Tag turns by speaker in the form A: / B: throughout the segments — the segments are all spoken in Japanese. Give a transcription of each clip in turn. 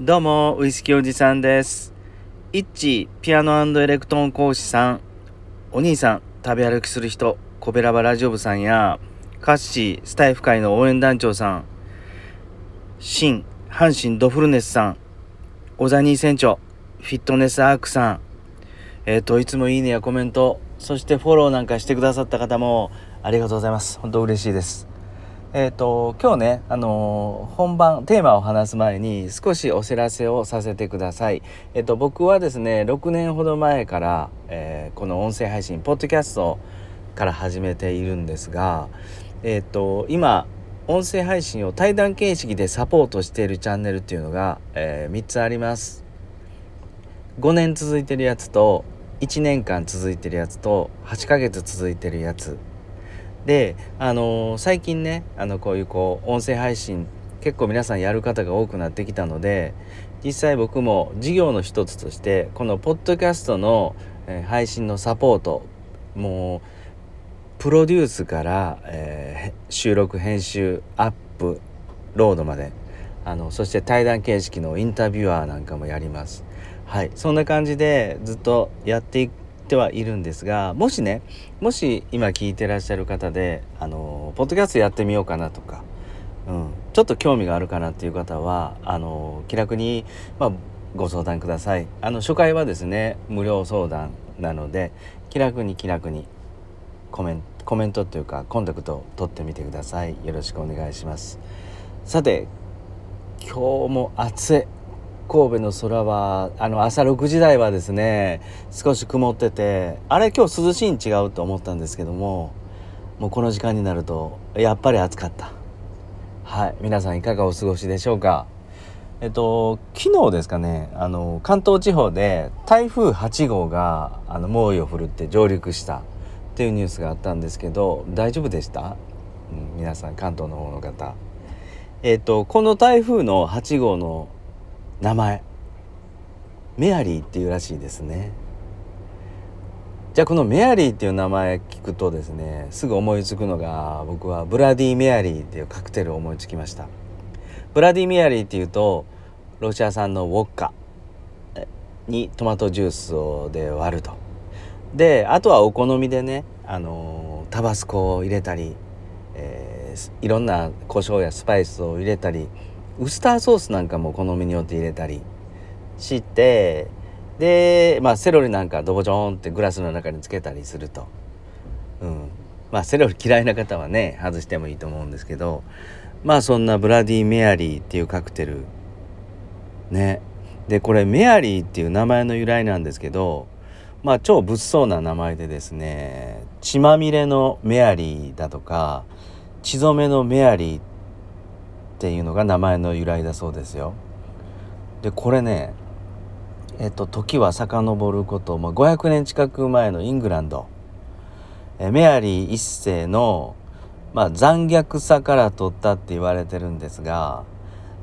A: どうも、ウイスキーおじさんです。イッチ、ピアノエレクトーン講師さん、お兄さん、食べ歩きする人、コベラバラジオ部さんや、カッシー、スタイフ会の応援団長さん、シン、阪神ドフルネスさん、オザニー船長、フィットネスアークさん、えっ、と、いつもいいねやコメント、そしてフォローなんかしてくださった方も、ありがとうございます。本当嬉しいです。えー、と今日ね、あのー本番テーマを話す前に少しお知らせをさせてください。えっ、と僕はですね6年ほど前から、えーこの音声配信ポッドキャストから始めているんですが、えっ、と今音声配信を対談形式でサポートしているチャンネルっていうのが、え3つあります。5年続いてるやつと1年間続いてるやつと8ヶ月続いてるやつであの最近ねあのこういうこう音声配信結構皆さんやる方が多くなってきたので実際僕も事業の一つとしてこのポッドキャストの、配信のサポートもうプロデュースから、えー収録編集アップロードまであのそして対談形式のインタビュアーなんかもやります。はい、そんな感じでずっとやっててはいるんですがもしねもし今聞いてらっしゃる方であのポッドキャストやってみようかなとか、うん、ちょっと興味があるかなっていう方はあの気楽に、まあ、ご相談ください。あの初回はですね無料相談なので気楽に気楽にコメントコメントというかコンタクトを取ってみてください。よろしくお願いします。さて今日も暑い。神戸の空はあの朝6時台はですね少し曇っててあれ今日涼しいに違うと思ったんですけどももうこの時間になるとやっぱり暑かった。はい皆さんいかがお過ごしでしょうか？えっと昨日ですかねあの関東地方で台風8号があの猛威を振るって上陸したっていうニュースがあったんですけど大丈夫でした、うん、皆さん関東の方の方。えっとこの台風の8号の名前。メアリーっていうらしいですね。じゃあこのメアリーっていう名前聞くとですねすぐ思いつくのが僕はブラディ・メアリーっていうカクテルを思いつきました。ブラディ・メアリーっていうとロシア産のウォッカにトマトジュースをで割ると。であとはお好みでねあのタバスコを入れたり、えーいろんな胡椒やスパイスを入れたりウスターソースなんかも好みによって入れたりしてでまあセロリなんかドボジョーンってグラスの中につけたりすると、うん、まあセロリ嫌いな方はね外してもいいと思うんですけど。まあそんなブラディ・メアリーっていうカクテル。ね。でこれメアリーっていう名前の由来なんですけどまあ超物騒な名前でですね血まみれのメアリーだとか血染めのメアリーってていうのが名前の由来だそうですよ。でこれねえっと時は遡ること、まあ、500年近く前のイングランドえメアリー一世の、まあ、残虐さから取ったって言われてるんですが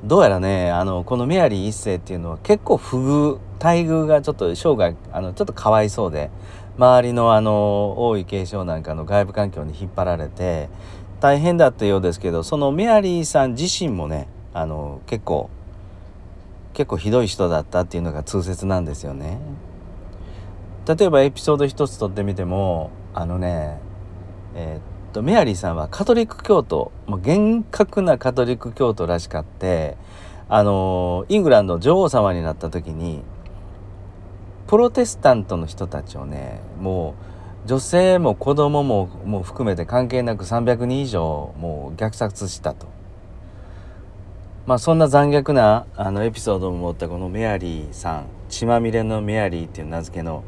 A: どうやらねあのこのメアリー一世っていうのは結構不遇待遇がちょっと生涯あのちょっとかわいそうで周りのあの王位継承なんかの外部環境に引っ張られて大変だったようですけどそのメアリーさん自身もねあの結構結構ひどい人だったっていうのが通説なんですよね。例えばエピソード一つ取ってみてもあのねえーっとメアリーさんはカトリック教徒もう厳格なカトリック教徒らしかってあのイングランド女王様になった時にプロテスタントの人たちをねもう女性も子供もも含めて関係なく300人以上もう虐殺したと。まあそんな残虐なあのエピソードを持ったこのメアリーさん血まみれのメアリーっていう名付けの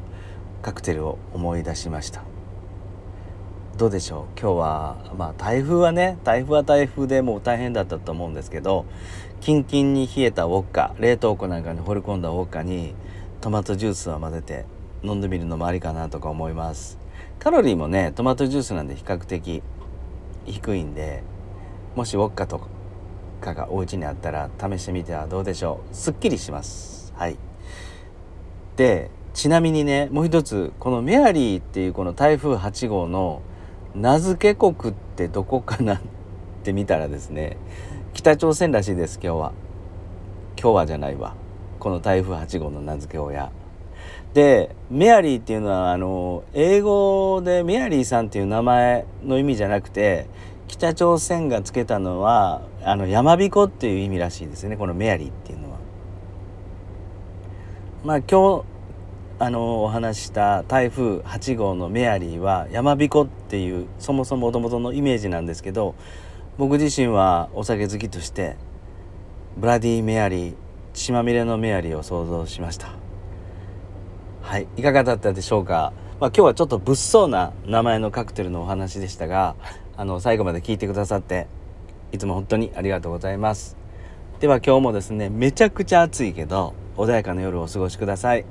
A: カクテルを思い出しました。どうでしょう？今日はまあ台風はね台風は台風でもう大変だったと思うんですけどキンキンに冷えたウォッカ冷凍庫なんかに放り込んだウォッカにトマトジュースを混ぜて飲んでみるのもありかなとか思います。カロリーもねトマトジュースなんで比較的低いんでもしウォッカとかがお家にあったら試してみてはどうでしょう。すっきりします。はい。でちなみにねもう一つこのメアリーっていうこの台風8号の名付け国ってどこかなって見たらですね北朝鮮らしいです今日は。今日はじゃないわ。この台風8号の名付け親。でメアリーっていうのはあの英語でメアリーさんっていう名前の意味じゃなくて北朝鮮がつけたのはあの山彦っていう意味らしいですねこのメアリーっていうのは。まあ今日あのお話した台風8号のメアリーは山彦っていうそもそもともとのイメージなんですけど僕自身はお酒好きとしてブラディ・メアリー血まみれのメアリーを想像しましたはい。いかがだったでしょうか、まあ、今日はちょっと物騒な名前のカクテルのお話でしたが あの最後まで聞いてくださっていつも本当にありがとうございます。では今日もですねめちゃくちゃ暑いけど穏やかな夜をお過ごしください